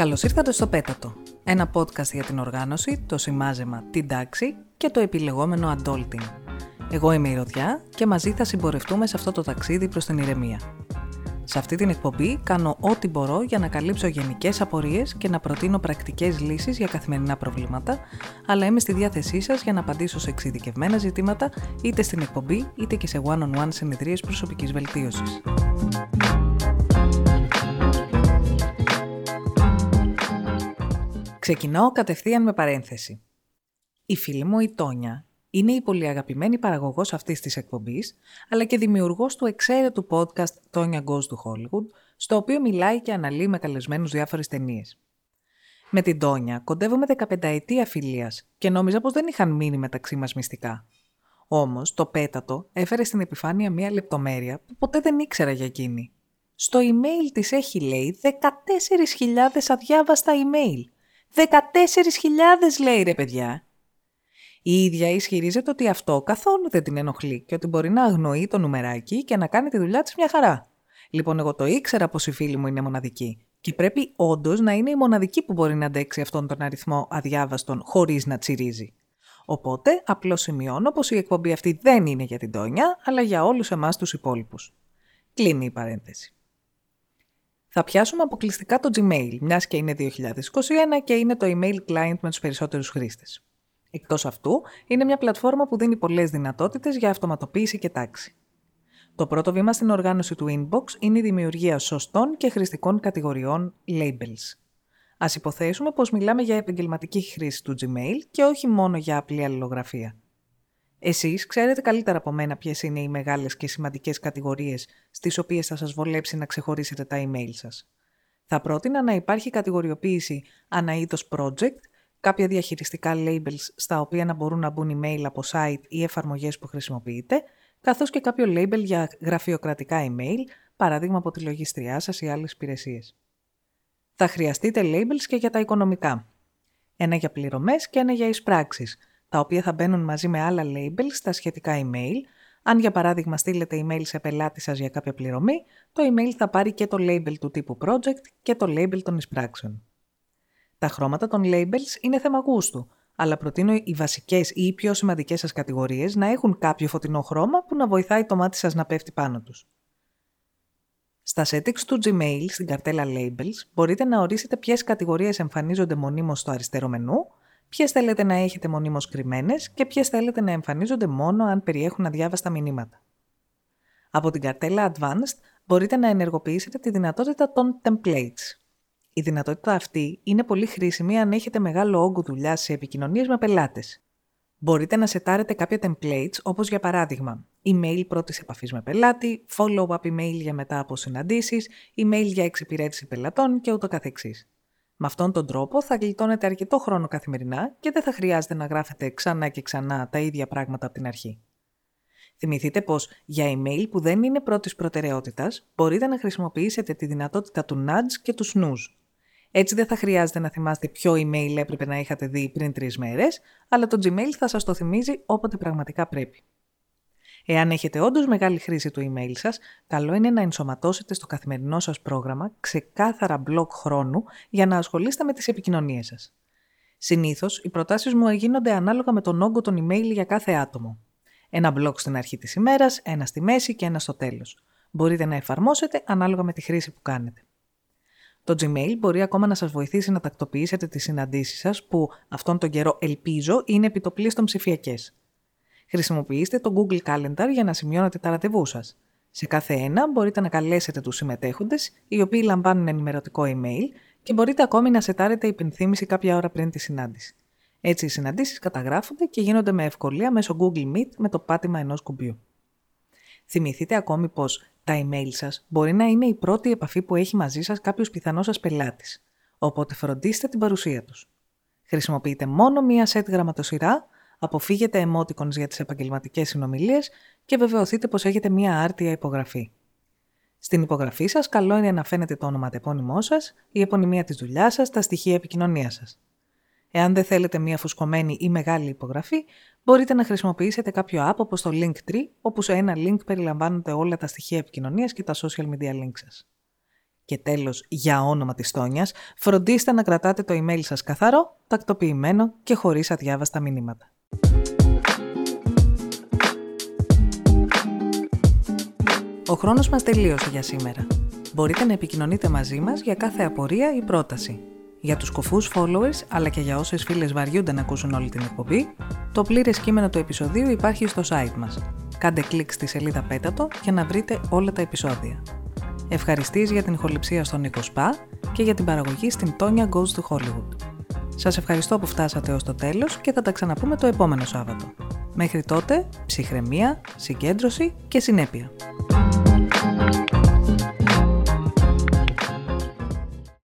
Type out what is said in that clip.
Καλώς ήρθατε στο Πέτατο, ένα podcast για την οργάνωση, το σημάζεμα, την τάξη και το επιλεγόμενο adulting. Εγώ είμαι η Ρωδιά και μαζί θα συμπορευτούμε σε αυτό το ταξίδι προς την ηρεμία. Σε αυτή την εκπομπή κάνω ό,τι μπορώ για να καλύψω γενικές απορίες και να προτείνω πρακτικές λύσεις για καθημερινά προβλήματα, αλλά είμαι στη διάθεσή σας για να απαντήσω σε εξειδικευμένα ζητήματα είτε στην εκπομπή είτε και σε one-on-one συνεδρίες προσωπικής βελτίωσης. Ξεκινάω κατευθείαν με παρένθεση. Η φίλη μου η Τόνια είναι η πολύ αγαπημένη παραγωγός αυτής της εκπομπής, αλλά και δημιουργός του εξαίρετου podcast Tonya Goes to Hollywood, στο οποίο μιλάει και αναλύει με καλεσμένους διάφορες ταινίες. Με την Τόνια κοντεύομαι 15 ετία φιλίας και νόμιζα πως δεν είχαν μείνει μεταξύ μας μυστικά. Όμως, το πέτατο έφερε στην επιφάνεια μία λεπτομέρεια που ποτέ δεν ήξερα για εκείνη. Στο email της έχει λέει 14.000 αδιάβαστα email. 14.000 λέει ρε παιδιά. Η ίδια ισχυρίζεται ότι αυτό καθόλου δεν την ενοχλεί και ότι μπορεί να αγνοεί το νουμεράκι και να κάνει τη δουλειά της μια χαρά. Λοιπόν, εγώ το ήξερα πως η φίλη μου είναι μοναδική και πρέπει όντως να είναι η μοναδική που μπορεί να αντέξει αυτόν τον αριθμό αδιάβαστων χωρίς να τσιρίζει. Οπότε, απλώς σημειώνω πως η εκπομπή αυτή δεν είναι για την Τόνια, αλλά για όλους εμάς τους υπόλοιπους. Κλείνει η παρένθεση. Θα πιάσουμε αποκλειστικά το Gmail, μιας και είναι 2021 και είναι το email client με τους περισσότερους χρήστες. Εκτός αυτού, είναι μια πλατφόρμα που δίνει πολλές δυνατότητες για αυτοματοποίηση και τάξη. Το πρώτο βήμα στην οργάνωση του inbox είναι η δημιουργία σωστών και χρηστικών κατηγοριών labels. Α υποθέσουμε πως μιλάμε για επαγγελματική χρήση του Gmail και όχι μόνο για απλή αλληλογραφία. Εσείς ξέρετε καλύτερα από μένα ποιες είναι οι μεγάλες και σημαντικές κατηγορίες στις οποίες θα σας βολέψει να ξεχωρίσετε τα email σας. Θα πρότεινα να υπάρχει κατηγοριοποίηση αναείδο project κάποια διαχειριστικά labels στα οποία να μπορούν να μπουν email από site ή εφαρμογές που χρησιμοποιείτε, καθώς και κάποιο label για γραφειοκρατικά email, παράδειγμα από τη λογιστριά σας ή άλλες υπηρεσίες. Θα χρειαστείτε labels και για τα οικονομικά. Ένα για πληρωμές και ένα για εισπράξεις, τα οποία θα μπαίνουν μαζί με άλλα labels στα σχετικά email. Αν για παράδειγμα στείλετε email σε πελάτη σας για κάποια πληρωμή, το email θα πάρει και το label του τύπου project και το label των εισπράξεων. Τα χρώματα των labels είναι θέμα γούστου, αλλά προτείνω οι βασικές ή οι πιο σημαντικές σας κατηγορίες να έχουν κάποιο φωτεινό χρώμα που να βοηθάει το μάτι σας να πέφτει πάνω τους. Στα settings του Gmail, στην καρτέλα Labels, μπορείτε να ορίσετε ποιες κατηγορίες εμφανίζονται μονίμως στο αριστερό μενού, ποιες θέλετε να έχετε μονίμως κρυμμένες και ποιες θέλετε να εμφανίζονται μόνο αν περιέχουν αδιάβαστα μηνύματα. Από την καρτέλα Advanced μπορείτε να ενεργοποιήσετε τη δυνατότητα των templates. Η δυνατότητα αυτή είναι πολύ χρήσιμη αν έχετε μεγάλο όγκο δουλειά σε επικοινωνίες με πελάτες. Μπορείτε να σετάρετε κάποια templates όπως για παράδειγμα email πρώτης επαφής με πελάτη, follow-up email για μετά από συναντήσεις, email για εξυπηρέτηση πελατών και ούτω καθεξής. Με αυτόν τον τρόπο θα γλιτώνετε αρκετό χρόνο καθημερινά και δεν θα χρειάζεται να γράφετε ξανά και ξανά τα ίδια πράγματα από την αρχή. Θυμηθείτε πως για email που δεν είναι πρώτης προτεραιότητας μπορείτε να χρησιμοποιήσετε τη δυνατότητα του nudge και του snooze. Έτσι δεν θα χρειάζεται να θυμάστε ποιο email έπρεπε να είχατε δει πριν τρεις μέρες, αλλά το Gmail θα σας το θυμίζει όποτε πραγματικά πρέπει. Εάν έχετε όντως μεγάλη χρήση του email σας, καλό είναι να ενσωματώσετε στο καθημερινό σας πρόγραμμα ξεκάθαρα μπλοκ χρόνου για να ασχολείστε με τις επικοινωνίες σας. Συνήθως, οι προτάσεις μου γίνονται ανάλογα με τον όγκο των email για κάθε άτομο. Ένα μπλοκ στην αρχή της ημέρας, ένα στη μέση και ένα στο τέλος. Μπορείτε να εφαρμόσετε ανάλογα με τη χρήση που κάνετε. Το Gmail μπορεί ακόμα να σας βοηθήσει να τακτοποιήσετε τις συναντήσεις σας που αυτόν τον καιρό ελπίζω είναι επιτοπλίστων ψηφιακές. Χρησιμοποιήστε το Google Calendar για να σημειώνετε τα ραντεβού σας. Σε κάθε ένα μπορείτε να καλέσετε τους συμμετέχοντες, οι οποίοι λαμβάνουν ενημερωτικό email και μπορείτε ακόμη να σετάρετε υπενθύμηση κάποια ώρα πριν τη συνάντηση. Έτσι οι συναντήσεις καταγράφονται και γίνονται με ευκολία μέσω Google Meet με το πάτημα ενός κουμπιού. Θυμηθείτε ακόμη πως τα email σας μπορεί να είναι η πρώτη επαφή που έχει μαζί σας κάποιος πιθανός σας πελάτης, οπότε φροντίστε την παρουσία τους. Χρησιμοποιείτε μόνο μία set γραμματοσυρά, αποφύγετε emoticons για τις επαγγελματικές συνομιλίες και βεβαιωθείτε πως έχετε μία άρτια υπογραφή. Στην υπογραφή σας καλό είναι να φαίνεται το ονοματεπώνυμό σας, η επωνυμία της δουλειάς σας, τα στοιχεία επικοινωνίας σας. Εάν δεν θέλετε μία φουσκωμένη ή μεγάλη υπογραφή, μπορείτε να χρησιμοποιήσετε κάποιο app όπως το Linktree, όπου σε ένα link περιλαμβάνονται όλα τα στοιχεία επικοινωνίας και τα social media links σας. Και τέλος, για όνομα της Τόνιας, φροντίστε να κρατάτε το email σας καθαρό, τακτοποιημένο και χωρίς αδιάβαστα μηνύματα. Ο χρόνος μας τελείωσε για σήμερα. Μπορείτε να επικοινωνείτε μαζί μας για κάθε απορία ή πρόταση. Για τους κοφούς followers, αλλά και για όσες φίλες βαριούνται να ακούσουν όλη την εκπομπή, το πλήρες κείμενο του επεισοδίου υπάρχει στο site μας. Κάντε κλικ στη σελίδα Πέτατο για να βρείτε όλα τα επεισόδια. Ευχαριστείς για την ηχοληψία στον Νίκο Σπα και για την παραγωγή στην Tonya Goes to Hollywood. Σας ευχαριστώ που φτάσατε ως το τέλος και θα τα ξαναπούμε το επόμενο Σάββατο. Μέχρι τότε, ψυχραιμία, συγκέντρωση και συνέπεια.